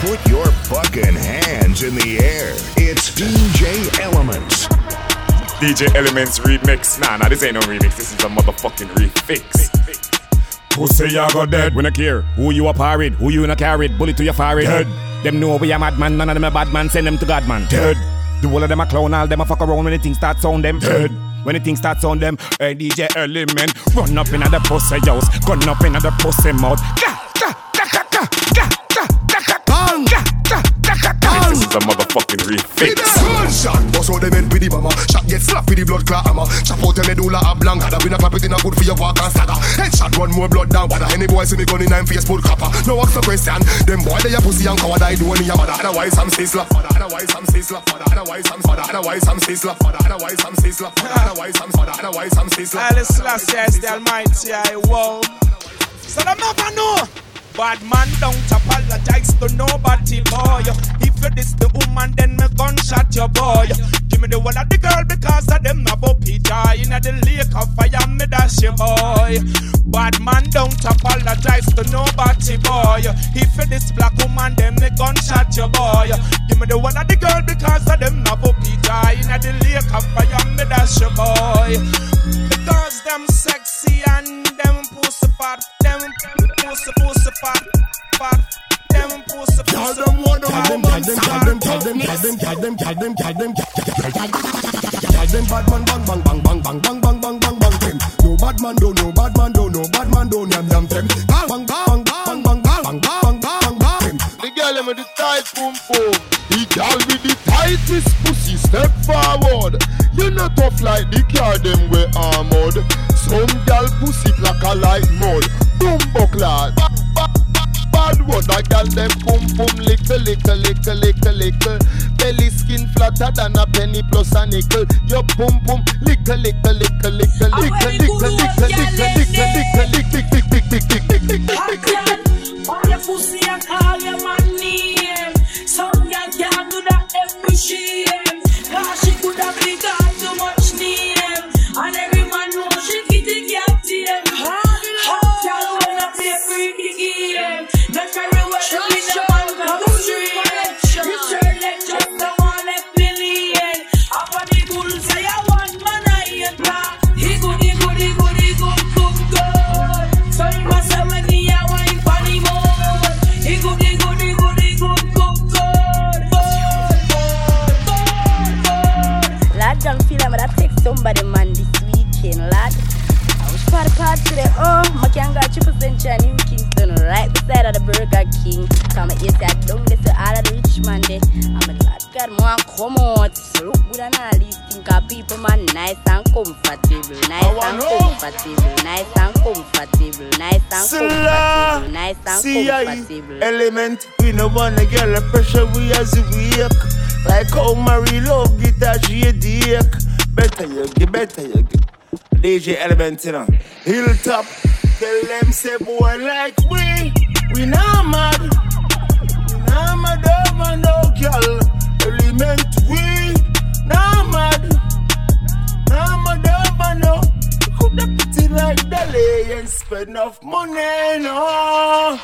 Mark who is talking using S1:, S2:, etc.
S1: Put your fucking hands in the air. It's DJ Elements.
S2: DJ Elements remix. Nah, nah, this ain't no remix. This is a motherfucking refix.
S3: Pussy, you go dead. We no care who you a parried, who you in a carried. Bullet to your forehead. Dead. Them know we a madman. None of them a bad man. Send them to God, man. Dead. The whole of them a clown. All them a fuck around when the things start sound them. Dead. When the things start sound them, hey DJ Element, run up in the pussy house, gun up in the pussy mouth. Ga, ga, ga.
S2: This is a motherfucking refix.
S4: Gunshot, bust out them head with the bomber. Shot get slapped with the blood clot hammer. Chop out the medulla oblongata We not clap it in a good for your walk and stagger. Headshot run more blood down. But any boy see me gun in nine face put copper. No ask the question. Them boy they a pussy and coward. I do any mother Otherwise I'm sizzler. Otherwise I'm sizzler. Otherwise I'm sizzler. Otherwise I'm sizzler. Otherwise I'm sizzler Otherwise I'm sizzler Otherwise I'm sizzler.
S5: Haile Selassie is the Almighty, I whoa. So them never know. Bad man don't apologize to nobody, boy. If you diss the woman, then me gunshot your boy. Give me the one of the girl because of them have up joy. In the lake of fire, me dash your boy. Bad man don't apologize to nobody, boy. If you diss black woman, then me gunshot your boy. Give me the one of the girl because of them have up joy. In the lake of fire, me dash your boy. Because them sexy and them pussy fat, them pussy pussy fat, fat, them pussy
S4: Tell
S5: pussy.
S4: them what the
S5: fat.
S4: woman Tell them, tell them, tell them, tell them, tell them, tell them, tell them, tell them bad man bang bang bang bang bang bang bang bang bang bang them. No bad man do, no bad man do, no bad man do, yam yam them. Bang bang bang bang bang bang bang bang bang bang bang them.
S6: The girl them with the tight boom boom. The girl with the tightest pussy step forward. You not tough like the car them we armored. Some girl pussy black a like mud. Boom buckler. Ba- ba- ba- Bad word, a girl them boom boom little little little little little. Belly skin flatter than a penny plus a nickel. Your boom boom little little little little little little little little little little little little little
S7: All your pussy and call your man name. Some girl can't do that every shame. Cause she could have got too much
S8: somebody man this weekend, lad. I wish for the part today. Oh, my can got triple of the Burger King. Come here, say I don't get to all of the rich man there. I'm a lad, God, man, come out. Look good and all these things, cause people, man, nice and comfortable, nice and comfortable, nice and comfortable, nice and comfortable, nice and comfortable.
S9: Element, we no wanna get the pressure we as we wake. Like how Marie love guitar, she a dick. Better you get, better you get. DJ Element, you know. Hilltop, tell them say boy like we, we not mad. We not mad oh, over no girl. Element, we not mad. Not mad oh, over no. Could have put it like Dolly and spend enough money, no.